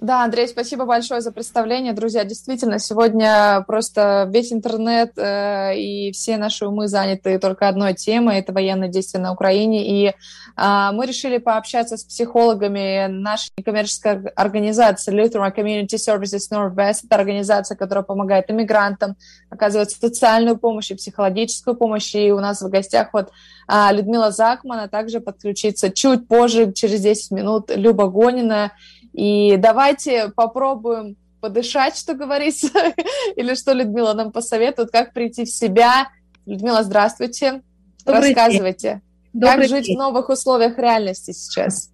Да, Андрей, спасибо большое за представление. Друзья, действительно, сегодня просто весь интернет э, и все наши умы заняты только одной темой – это военные действия на Украине. И э, мы решили пообщаться с психологами нашей некоммерческой организации Lutheran Community Services Northwest. Это организация, которая помогает иммигрантам, оказывает социальную помощь и психологическую помощь. И у нас в гостях вот э, Людмила Закман, а также подключиться чуть позже, через 10 минут, Люба Гонина – и давайте попробуем подышать, что говорится, или что Людмила нам посоветует, как прийти в себя. Людмила, здравствуйте. Добрый Рассказывайте, день. как Добрый жить день. в новых условиях реальности сейчас.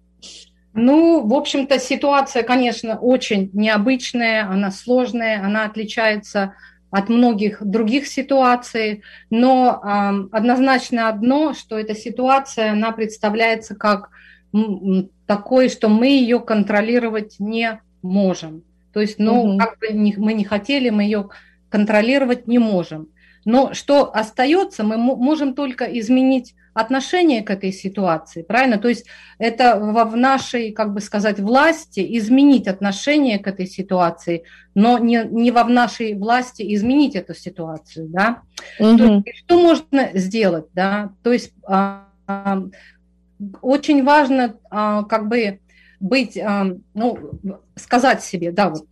Ну, в общем-то, ситуация, конечно, очень необычная, она сложная, она отличается от многих других ситуаций, но э, однозначно одно, что эта ситуация, она представляется как такой, что мы ее контролировать не можем. То есть, ну, угу. как бы не, мы не хотели, мы ее контролировать не можем. Но что остается, мы можем только изменить отношение к этой ситуации, правильно? То есть это в нашей, как бы сказать, власти изменить отношение к этой ситуации, но не, не во в нашей власти изменить эту ситуацию, да? Угу. То есть, что можно сделать, да? То есть а, очень важно а, как бы быть, а, ну, сказать себе, да, вот,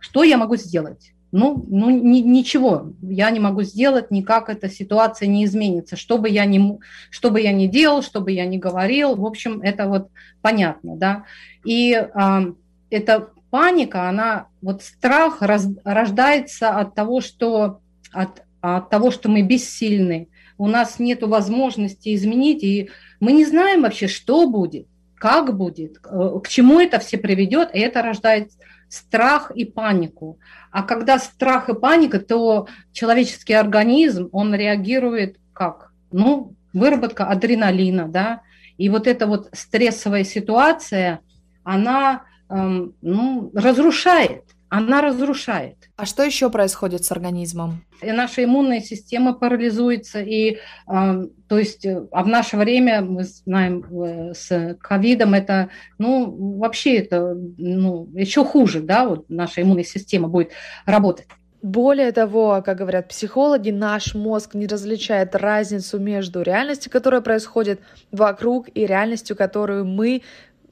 что я могу сделать. Ну, ну ни, ничего я не могу сделать, никак эта ситуация не изменится. Что бы, я не, что бы я ни делал, что бы я ни говорил, в общем, это вот понятно, да. И а, эта паника, она, вот страх раз, рождается от того, что, от, от того, что мы бессильны, у нас нет возможности изменить, и мы не знаем вообще, что будет, как будет, э, к чему это все приведет, и это рождает страх и панику. А когда страх и паника, то человеческий организм, он реагирует как? Ну, выработка адреналина, да, и вот эта вот стрессовая ситуация, она эм, ну, разрушает, она разрушает. А что еще происходит с организмом? И наша иммунная система парализуется, и, э, то есть, а в наше время, мы знаем, э, с ковидом это, ну, вообще это, ну, еще хуже, да, вот наша иммунная система будет работать. Более того, как говорят психологи, наш мозг не различает разницу между реальностью, которая происходит вокруг, и реальностью, которую мы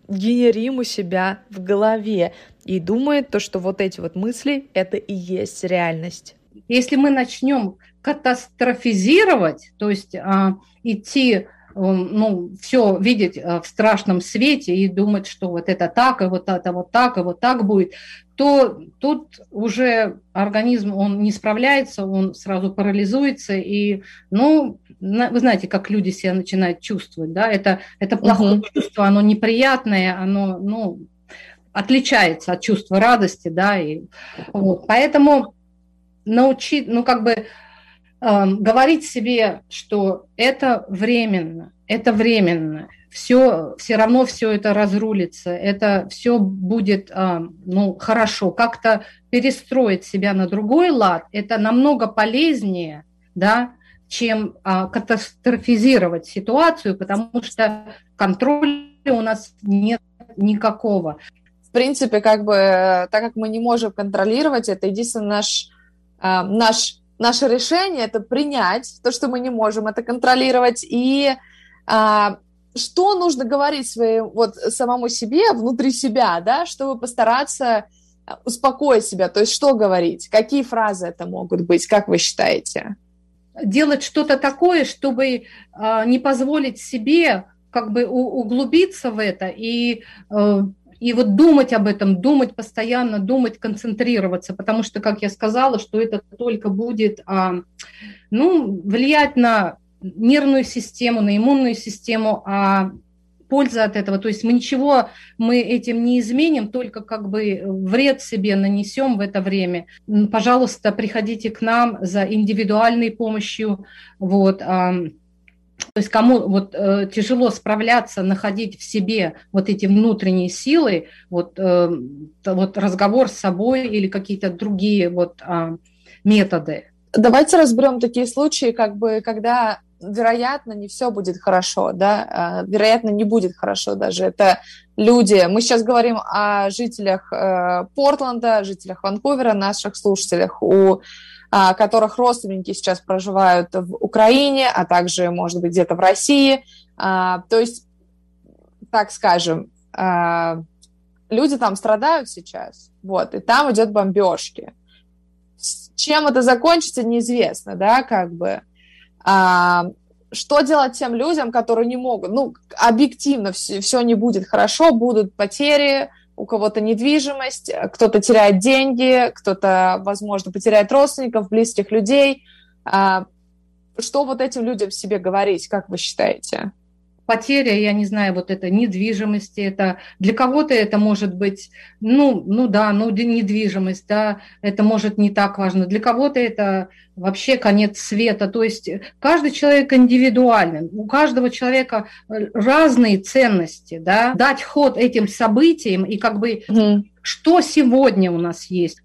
генерим у себя в голове и думает то, что вот эти вот мысли – это и есть реальность. Если мы начнем катастрофизировать, то есть а, идти ну, все видеть а, в страшном свете и думать, что вот это так, и вот это вот так, и вот так будет, то тут уже организм, он не справляется, он сразу парализуется, и, ну, вы знаете, как люди себя начинают чувствовать, да, это, это плохое угу. чувство, оно неприятное, оно, ну, отличается от чувства радости, да, и вот, поэтому научить, ну, как бы э, говорить себе, что это временно, это временно, все, все равно все это разрулится, это все будет а, ну, хорошо. Как-то перестроить себя на другой лад, это намного полезнее, да, чем а, катастрофизировать ситуацию, потому что контроля у нас нет никакого. В принципе, как бы, так как мы не можем контролировать это, единственное наш, а, наш, наше решение – это принять то, что мы не можем это контролировать, и а, что нужно говорить своим, вот, самому себе, внутри себя, да, чтобы постараться э, успокоить себя? То есть что говорить? Какие фразы это могут быть? Как вы считаете? Делать что-то такое, чтобы э, не позволить себе как бы углубиться в это и э, и вот думать об этом, думать постоянно, думать, концентрироваться, потому что, как я сказала, что это только будет, а, ну, влиять на нервную систему, на иммунную систему, а польза от этого. То есть мы ничего мы этим не изменим, только как бы вред себе нанесем в это время. Пожалуйста, приходите к нам за индивидуальной помощью. Вот, то есть кому вот э, тяжело справляться, находить в себе вот эти внутренние силы, вот, э, вот разговор с собой или какие-то другие вот э, методы. Давайте разберем такие случаи, как бы, когда вероятно, не все будет хорошо, да, а, вероятно, не будет хорошо даже. Это люди, мы сейчас говорим о жителях э, Портленда, жителях Ванкувера, наших слушателях, у э, которых родственники сейчас проживают в Украине, а также, может быть, где-то в России. Э, то есть, так скажем, люди там страдают сейчас, вот, и там идет бомбежки. Чем это закончится, неизвестно, да, как бы. А, что делать тем людям, которые не могут? Ну, объективно все, все не будет хорошо, будут потери, у кого-то недвижимость, кто-то теряет деньги, кто-то, возможно, потеряет родственников, близких людей. А, что вот этим людям себе говорить, как вы считаете? Потеря, я не знаю, вот это недвижимости, это для кого-то это может быть, ну, ну да, ну недвижимость, да, это может не так важно, для кого-то это вообще конец света, то есть каждый человек индивидуален, у каждого человека разные ценности, да, дать ход этим событиям и как бы mm. что сегодня у нас есть,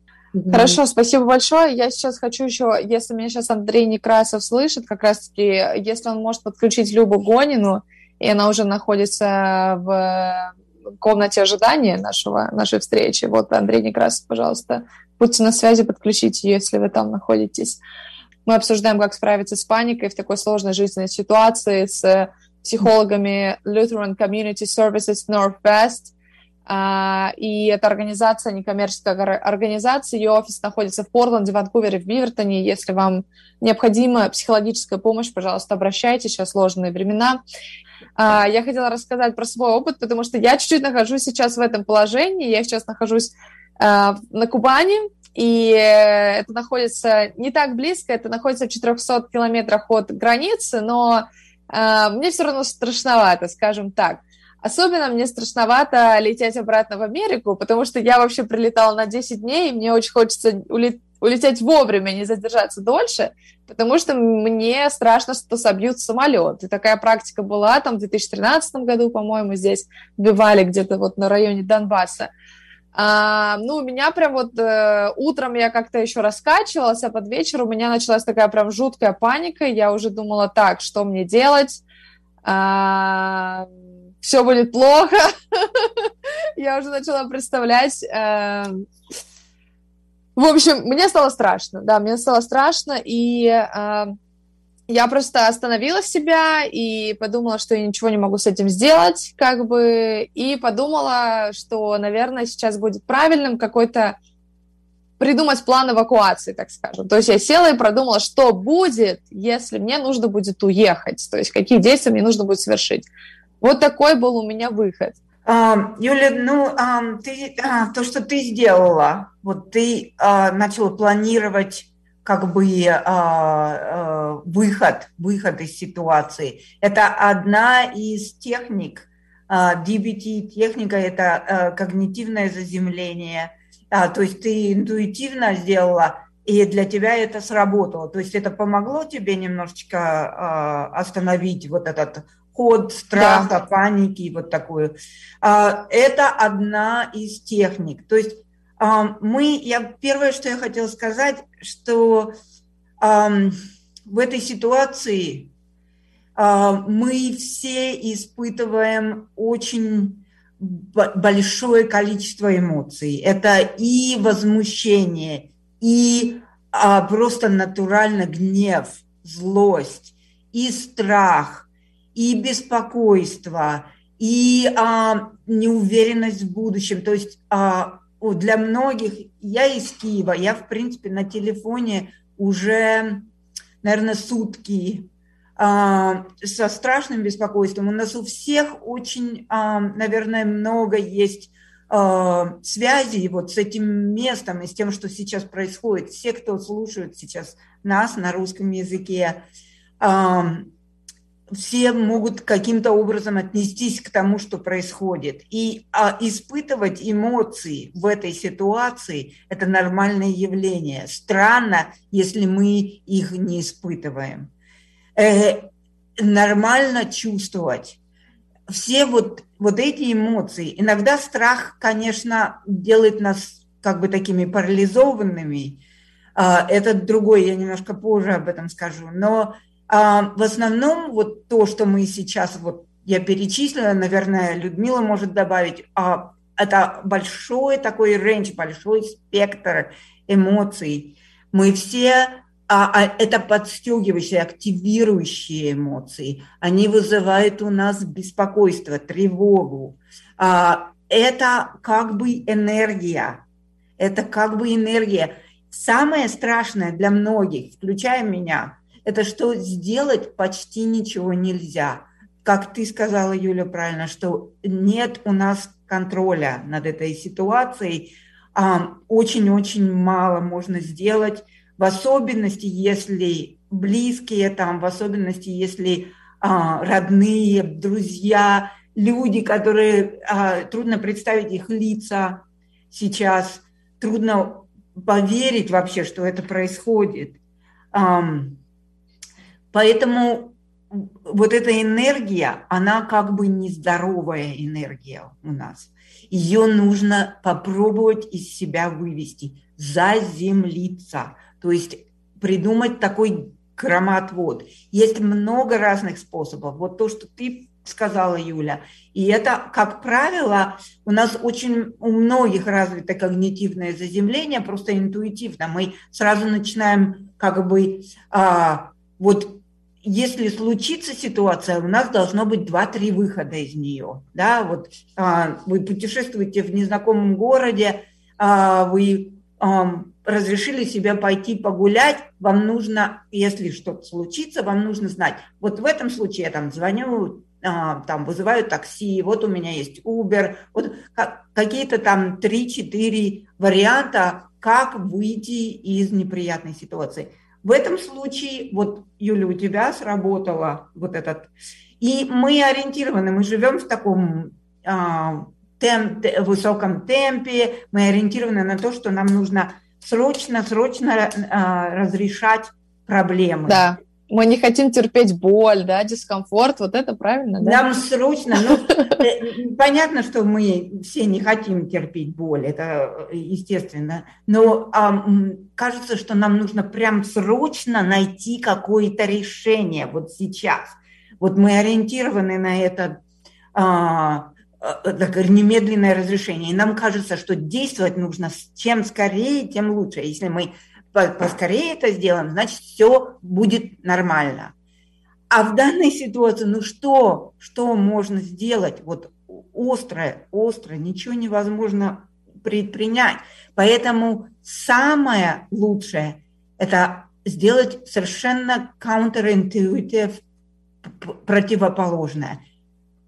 Хорошо, спасибо большое. Я сейчас хочу еще, если меня сейчас Андрей Некрасов слышит, как раз-таки, если он может подключить Любу Гонину, и она уже находится в комнате ожидания нашего, нашей встречи. Вот, Андрей Некрасов, пожалуйста, будьте на связи, подключите ее, если вы там находитесь. Мы обсуждаем, как справиться с паникой в такой сложной жизненной ситуации с психологами Lutheran Community Services Northwest. Uh, и это организация, некоммерческая организация, ее офис находится в Портленде, Ванкувере, в Бивертоне. Если вам необходима психологическая помощь, пожалуйста, обращайтесь, сейчас сложные времена. А, я хотела рассказать про свой опыт, потому что я чуть-чуть нахожусь сейчас в этом положении. Я сейчас нахожусь а, на Кубани, и это находится не так близко, это находится в 400 километрах от границы, но а, мне все равно страшновато, скажем так. Особенно мне страшновато лететь обратно в Америку, потому что я вообще прилетала на 10 дней, и мне очень хочется улететь улететь вовремя, не задержаться дольше, потому что мне страшно, что собьют самолет. И такая практика была там в 2013 году, по-моему, здесь бивали где-то вот на районе Донбасса. А, ну, у меня прям вот э, утром я как-то еще раскачивалась, а под вечер у меня началась такая прям жуткая паника. Я уже думала, так, что мне делать? А, все будет плохо. я уже начала представлять, э, в общем, мне стало страшно, да, мне стало страшно, и э, я просто остановила себя и подумала, что я ничего не могу с этим сделать, как бы, и подумала, что, наверное, сейчас будет правильным какой-то придумать план эвакуации, так скажем. То есть я села и продумала, что будет, если мне нужно будет уехать, то есть какие действия мне нужно будет совершить. Вот такой был у меня выход. Юля, ну, ты, а, то, что ты сделала, вот ты а, начала планировать как бы а, выход, выход из ситуации. Это одна из техник, DBT-техника – это когнитивное заземление. То есть ты интуитивно сделала, и для тебя это сработало. То есть это помогло тебе немножечко остановить вот этот ход страха, да. паники, вот такую. А, это одна из техник. То есть а, мы, я первое, что я хотела сказать, что в этой ситуации а, мы все испытываем очень большое количество эмоций. Это и возмущение, и просто натурально гнев, злость, и страх – и беспокойство, и а, неуверенность в будущем. То есть а, для многих, я из Киева, я, в принципе, на телефоне уже, наверное, сутки а, со страшным беспокойством. У нас у всех очень, а, наверное, много есть а, связи вот с этим местом и с тем, что сейчас происходит. Все, кто слушают сейчас нас на русском языке, все могут каким-то образом отнестись к тому, что происходит. И а, испытывать эмоции в этой ситуации – это нормальное явление. Странно, если мы их не испытываем. Э, нормально чувствовать. Все вот, вот эти эмоции. Иногда страх, конечно, делает нас как бы такими парализованными. Э, это другой, я немножко позже об этом скажу. Но а, в основном вот то, что мы сейчас вот я перечислила, наверное, Людмила может добавить, а это большой такой рейндж, большой спектр эмоций. Мы все а, а это подстегивающие, активирующие эмоции. Они вызывают у нас беспокойство, тревогу. А, это как бы энергия. Это как бы энергия. Самое страшное для многих, включая меня, это что сделать почти ничего нельзя. Как ты сказала, Юля, правильно, что нет у нас контроля над этой ситуацией. Очень-очень мало можно сделать в особенности, если близкие там, в особенности, если а, родные, друзья, люди, которые а, трудно представить их лица сейчас, трудно поверить вообще, что это происходит. А, поэтому вот эта энергия, она как бы нездоровая энергия у нас. Ее нужно попробовать из себя вывести, заземлиться – то есть придумать такой громоотвод. Есть много разных способов. Вот то, что ты сказала, Юля. И это, как правило, у нас очень у многих развито когнитивное заземление, просто интуитивно. Мы сразу начинаем как бы а, вот если случится ситуация, у нас должно быть два-три выхода из нее. Да, вот а, вы путешествуете в незнакомом городе, а, вы а, разрешили себе пойти погулять, вам нужно, если что-то случится, вам нужно знать. Вот в этом случае я там звоню, а, там вызываю такси, вот у меня есть Uber, вот какие-то там 3-4 варианта, как выйти из неприятной ситуации. В этом случае, вот, Юля, у тебя сработало вот этот... И мы ориентированы, мы живем в таком а, темп, высоком темпе, мы ориентированы на то, что нам нужно срочно, срочно э, разрешать проблемы. Да. Мы не хотим терпеть боль, да, дискомфорт, вот это правильно, да? Нам срочно, ну, э, понятно, что мы все не хотим терпеть боль, это естественно, но а, кажется, что нам нужно прям срочно найти какое-то решение вот сейчас. Вот мы ориентированы на это а, Э, такое немедленное разрешение. И нам кажется, что действовать нужно чем скорее, тем лучше. Если мы поскорее это сделаем, значит, все будет нормально. А в данной ситуации, ну что, что можно сделать? Вот острое, острое, ничего невозможно предпринять. Поэтому самое лучшее – это сделать совершенно counterintuitive, противоположное –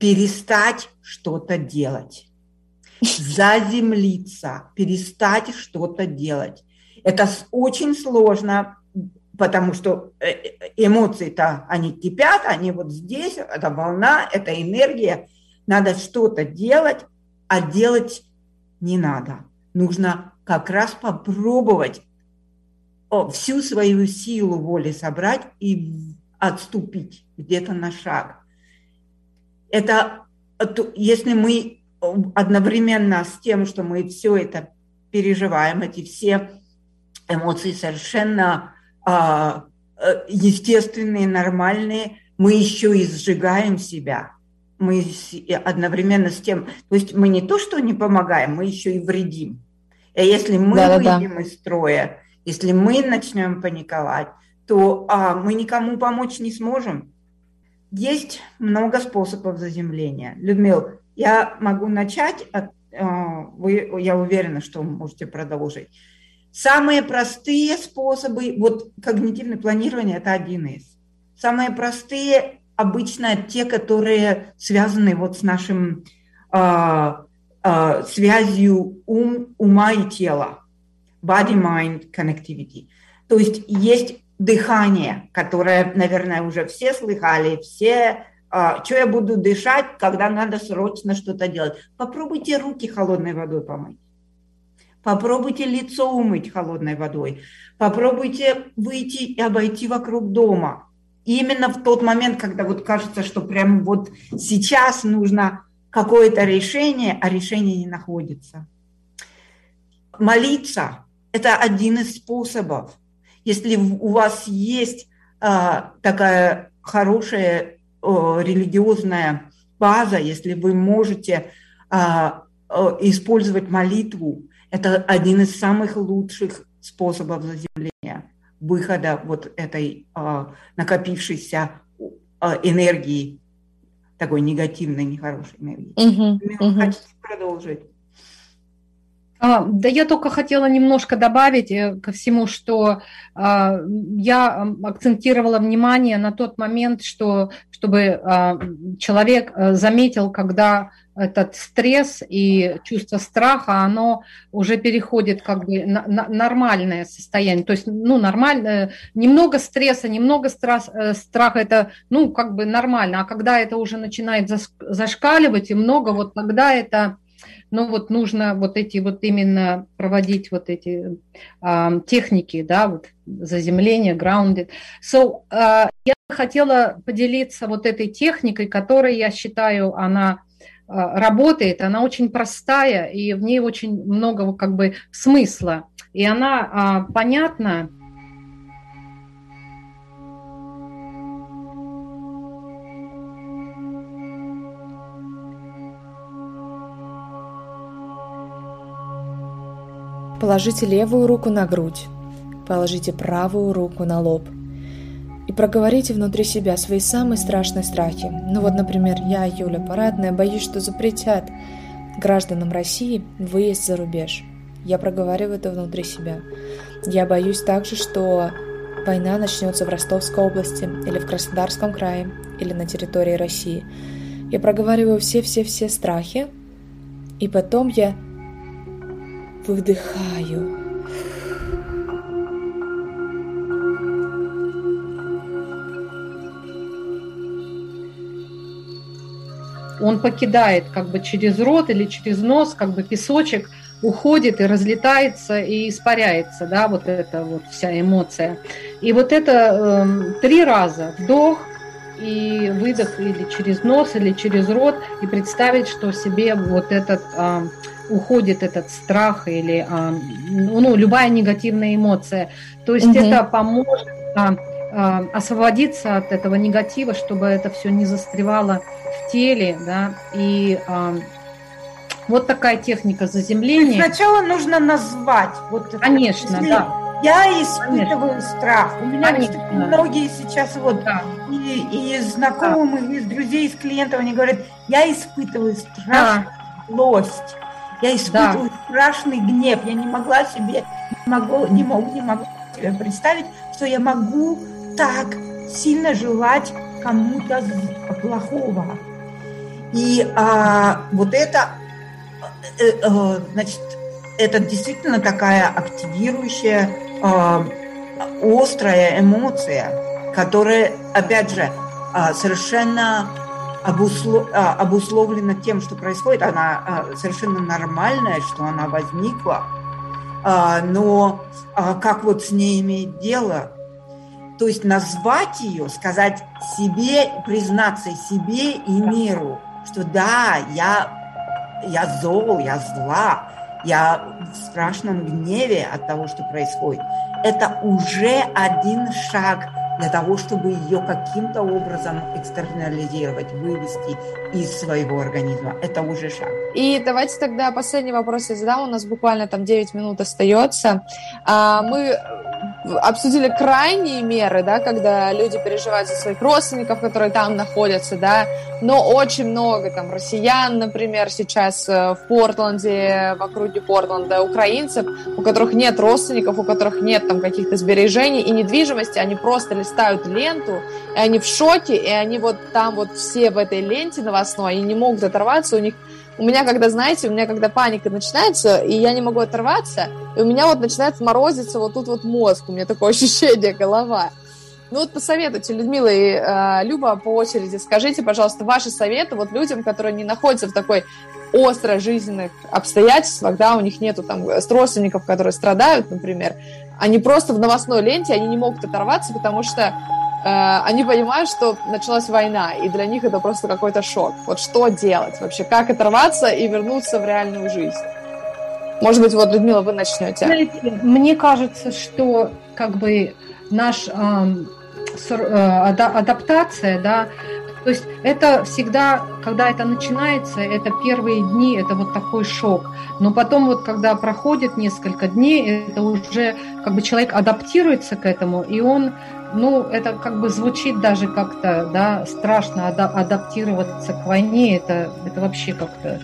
перестать что-то делать, заземлиться, перестать что-то делать. Это очень сложно, потому что э, э, эмоции-то, они кипят, они вот здесь, это волна, это энергия. Надо что-то делать, а делать не надо. Нужно как раз попробовать всю свою силу воли собрать и отступить где-то на шаг это если мы одновременно с тем, что мы все это переживаем, эти все эмоции совершенно а, э, естественные, нормальные, мы еще и сжигаем себя. Мы одновременно с тем, то есть мы не то, что не помогаем, мы еще и вредим. И если мы да, выйдем да. из строя, если мы начнем паниковать, то а, мы никому помочь не сможем. Есть много способов заземления. Людмил, я могу начать, от, э, вы, я уверена, что вы можете продолжить. Самые простые способы, вот когнитивное планирование – это один из. Самые простые обычно те, которые связаны вот с нашим э, э, связью ум, ума и тела. Body-mind connectivity. То есть есть дыхание, которое, наверное, уже все слыхали, все, а, что я буду дышать, когда надо срочно что-то делать. Попробуйте руки холодной водой помыть. Попробуйте лицо умыть холодной водой. Попробуйте выйти и обойти вокруг дома. именно в тот момент, когда вот кажется, что прям вот сейчас нужно какое-то решение, а решение не находится. Молиться – это один из способов. Если у вас есть а, такая хорошая о, религиозная база, если вы можете а, использовать молитву, это один из самых лучших способов заземления, выхода вот этой а, накопившейся а, энергии, такой негативной, нехорошей энергии. Угу, угу. Хотите продолжить? А, да я только хотела немножко добавить э, ко всему, что а, я акцентировала внимание на тот момент, что чтобы а, человек э, заметил, когда этот стресс и чувство страха, оно уже переходит как бы на, нормальное состояние. То есть, ну, нормально, немного стресса, немного страх, э, страха, это, ну, как бы нормально. А когда это уже начинает зашкаливать и много, вот тогда это ну вот нужно вот эти вот именно проводить вот эти uh, техники, да, вот заземление, grounded. So, uh, я хотела поделиться вот этой техникой, которая, я считаю, она uh, работает, она очень простая, и в ней очень много как бы смысла, и она uh, понятна, Положите левую руку на грудь, положите правую руку на лоб и проговорите внутри себя свои самые страшные страхи. Ну вот, например, я, Юля Парадная, боюсь, что запретят гражданам России выезд за рубеж. Я проговариваю это внутри себя. Я боюсь также, что война начнется в Ростовской области или в Краснодарском крае или на территории России. Я проговариваю все-все-все страхи, и потом я Выдыхаю. Он покидает как бы через рот или через нос, как бы песочек уходит и разлетается и испаряется, да, вот эта вот вся эмоция. И вот это э, три раза вдох и выдох или через нос, или через рот, и представить, что себе вот этот э, уходит этот страх или а, ну, любая негативная эмоция. То есть угу. это поможет а, а, освободиться от этого негатива, чтобы это все не застревало в теле, да, и а, вот такая техника заземления. Сначала нужно назвать. Вот, Конечно, если да. Я испытываю Конечно. страх. У меня Конечно. многие сейчас вот да. и, и знакомые, да. из друзей, из клиентов, они говорят, я испытываю страх, да. злость. Я испытываю да. страшный гнев. Я не могла себе, не могу, не могу, не могу себе представить, что я могу так сильно желать кому-то плохого. И а, вот это, э, э, значит, это действительно такая активирующая, э, острая эмоция, которая, опять же, э, совершенно а, обусловлена тем, что происходит, она а, совершенно нормальная, что она возникла, а, но как вот с ней иметь дело, то есть назвать ее, сказать себе, признаться себе и миру, что да, я, я зол, я зла, я в страшном гневе от того, что происходит. Это уже один шаг – для того, чтобы ее каким-то образом экстернализировать, вывести из своего организма. Это уже шаг. И давайте тогда последний вопрос я задам. У нас буквально там 9 минут остается. А, мы обсудили крайние меры, да, когда люди переживают за своих родственников, которые там находятся, да, но очень много там россиян, например, сейчас э, в Портленде, в округе Портленда, украинцев, у которых нет родственников, у которых нет там каких-то сбережений и недвижимости, они просто листают ленту, и они в шоке, и они вот там вот все в этой ленте новостной, они не могут оторваться, у них у меня, когда, знаете, у меня, когда паника начинается, и я не могу оторваться, и у меня вот начинает морозиться вот тут вот мозг, у меня такое ощущение, голова. Ну вот посоветуйте, Людмила и э, Люба, по очереди, скажите, пожалуйста, ваши советы вот людям, которые не находятся в такой остро жизненных обстоятельствах, да, у них нету там родственников, которые страдают, например, они просто в новостной ленте, они не могут оторваться, потому что они понимают, что началась война, и для них это просто какой-то шок. Вот что делать вообще? Как оторваться и вернуться в реальную жизнь? Может быть, вот, Людмила, вы начнете. Мне кажется, что как бы наш э, адаптация, да, То есть это всегда, когда это начинается, это первые дни, это вот такой шок. Но потом вот, когда проходит несколько дней, это уже как бы человек адаптируется к этому, и он, ну, это как бы звучит даже как-то, да, страшно адаптироваться к войне, это, это вообще как-то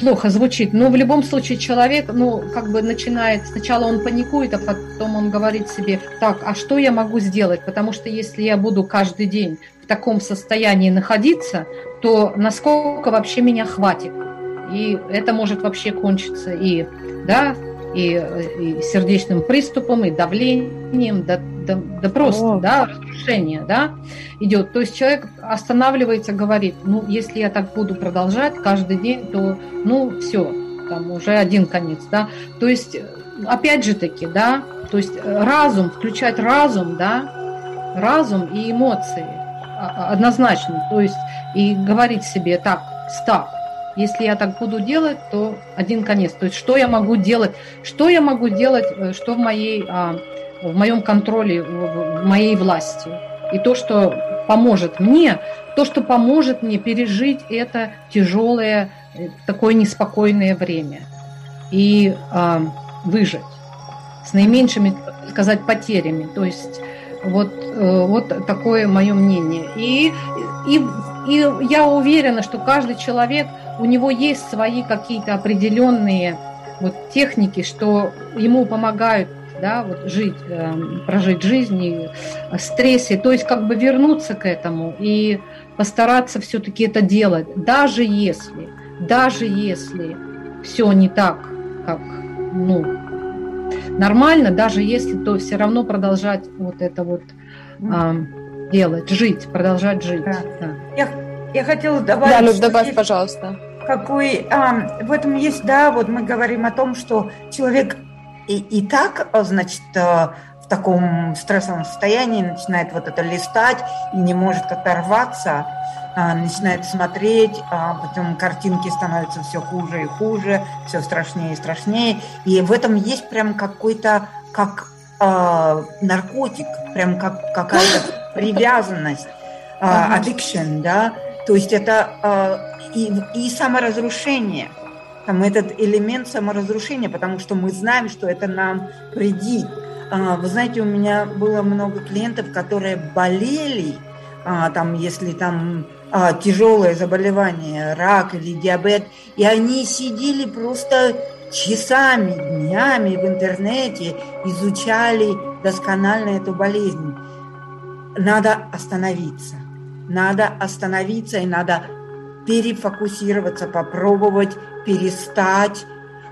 плохо звучит, но в любом случае человек, ну, как бы начинает, сначала он паникует, а потом он говорит себе, так, а что я могу сделать? Потому что если я буду каждый день в таком состоянии находиться, то насколько вообще меня хватит? И это может вообще кончиться и, да, и, и сердечным приступом, и давлением, да, да, да просто, О. да, разрушение, да, идет. То есть человек останавливается, говорит, ну, если я так буду продолжать каждый день, то, ну, все, там уже один конец, да. То есть, опять же таки, да, то есть разум, включать разум, да, разум и эмоции однозначно, то есть и говорить себе так, стоп, если я так буду делать, то один конец. То есть что я могу делать, что я могу делать, э, что в моей а, в моем контроле, в моей власти. И то, что поможет мне, то, что поможет мне пережить это тяжелое, э, такое неспокойное время и э, выжить с наименьшими, так сказать, потерями. То есть вот, э, вот такое мое мнение. И, и, и я уверена, что каждый человек, у него есть свои какие-то определенные вот техники, что ему помогают да, вот жить, эм, прожить жизнь и стрессе, то есть как бы вернуться к этому и постараться все-таки это делать, даже если, даже если все не так, как, ну, нормально, даже если, то все равно продолжать вот это вот э, делать, жить, продолжать жить. Да. Да. Я, я хотела добавить. Да, Люб, добавь, пожалуйста. Какой, а, в этом есть, да, вот мы говорим о том, что человек и, и так, э, значит, э, в таком стрессовом состоянии начинает вот это листать и не может оторваться, а, начинает смотреть, а потом картинки становятся все хуже и хуже, все страшнее и страшнее. И в этом есть прям какой-то, как э, наркотик, прям как какая-то привязанность, э, addiction, да, то есть это э, и, и саморазрушение – там этот элемент саморазрушения, потому что мы знаем, что это нам вредит. А, вы знаете, у меня было много клиентов, которые болели, а, там, если там а, тяжелое заболевание, рак или диабет, и они сидели просто часами, днями в интернете, изучали досконально эту болезнь. Надо остановиться. Надо остановиться и надо перефокусироваться, попробовать перестать.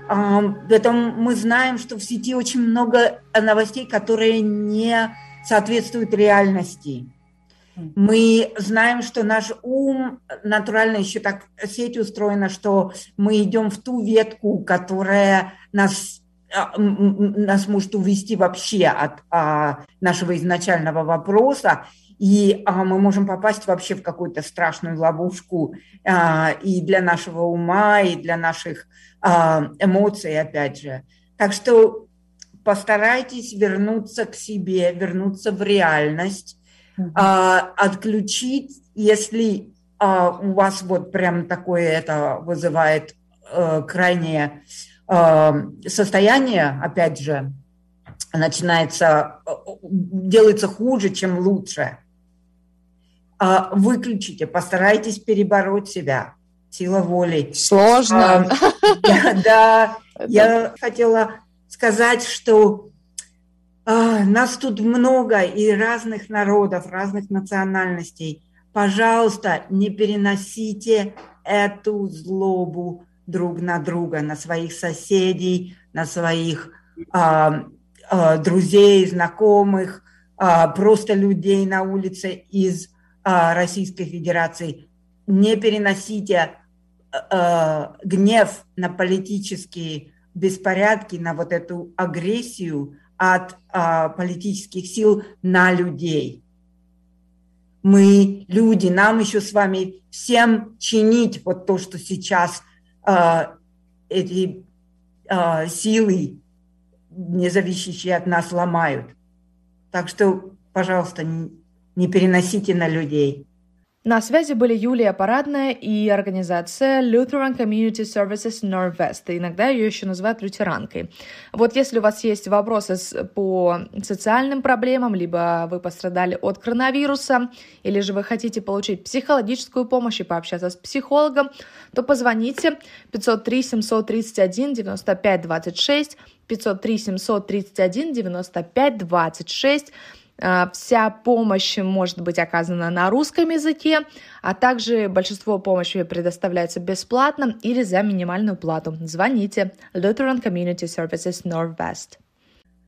В этом мы знаем, что в сети очень много новостей, которые не соответствуют реальности. Мы знаем, что наш ум натурально еще так сеть устроена, что мы идем в ту ветку, которая нас а, нас может увести вообще от а, нашего изначального вопроса, и а, мы можем попасть вообще в какую-то страшную ловушку а, и для нашего ума, и для наших а, эмоций, опять же. Так что постарайтесь вернуться к себе, вернуться в реальность, mm-hmm. а, отключить, если а, у вас вот прям такое это вызывает а, крайнее а, состояние, опять же, начинается, делается хуже, чем лучше. А, выключите, постарайтесь перебороть себя. Сила воли. Сложно. А, да, я хотела сказать, что нас тут много и разных народов, разных национальностей. Пожалуйста, не переносите эту злобу друг на друга, на своих соседей, на своих а, а, друзей, знакомых, а, просто людей на улице из а, Российской Федерации, не переносите э, гнев на политические беспорядки, на вот эту агрессию от э, политических сил на людей. Мы люди, нам еще с вами всем чинить вот то, что сейчас э, эти э, силы, не зависящие от нас, ломают. Так что, пожалуйста, не переносите на людей. На связи были Юлия Парадная и организация Lutheran Community Services Northwest. Иногда ее еще называют лютеранкой. Вот если у вас есть вопросы по социальным проблемам, либо вы пострадали от коронавируса, или же вы хотите получить психологическую помощь и пообщаться с психологом, то позвоните 503 731 95 26, 503 731 95 26, а, вся помощь может быть оказана на русском языке, а также большинство помощи предоставляется бесплатно или за минимальную плату. Звоните Lutheran Community Services Northwest.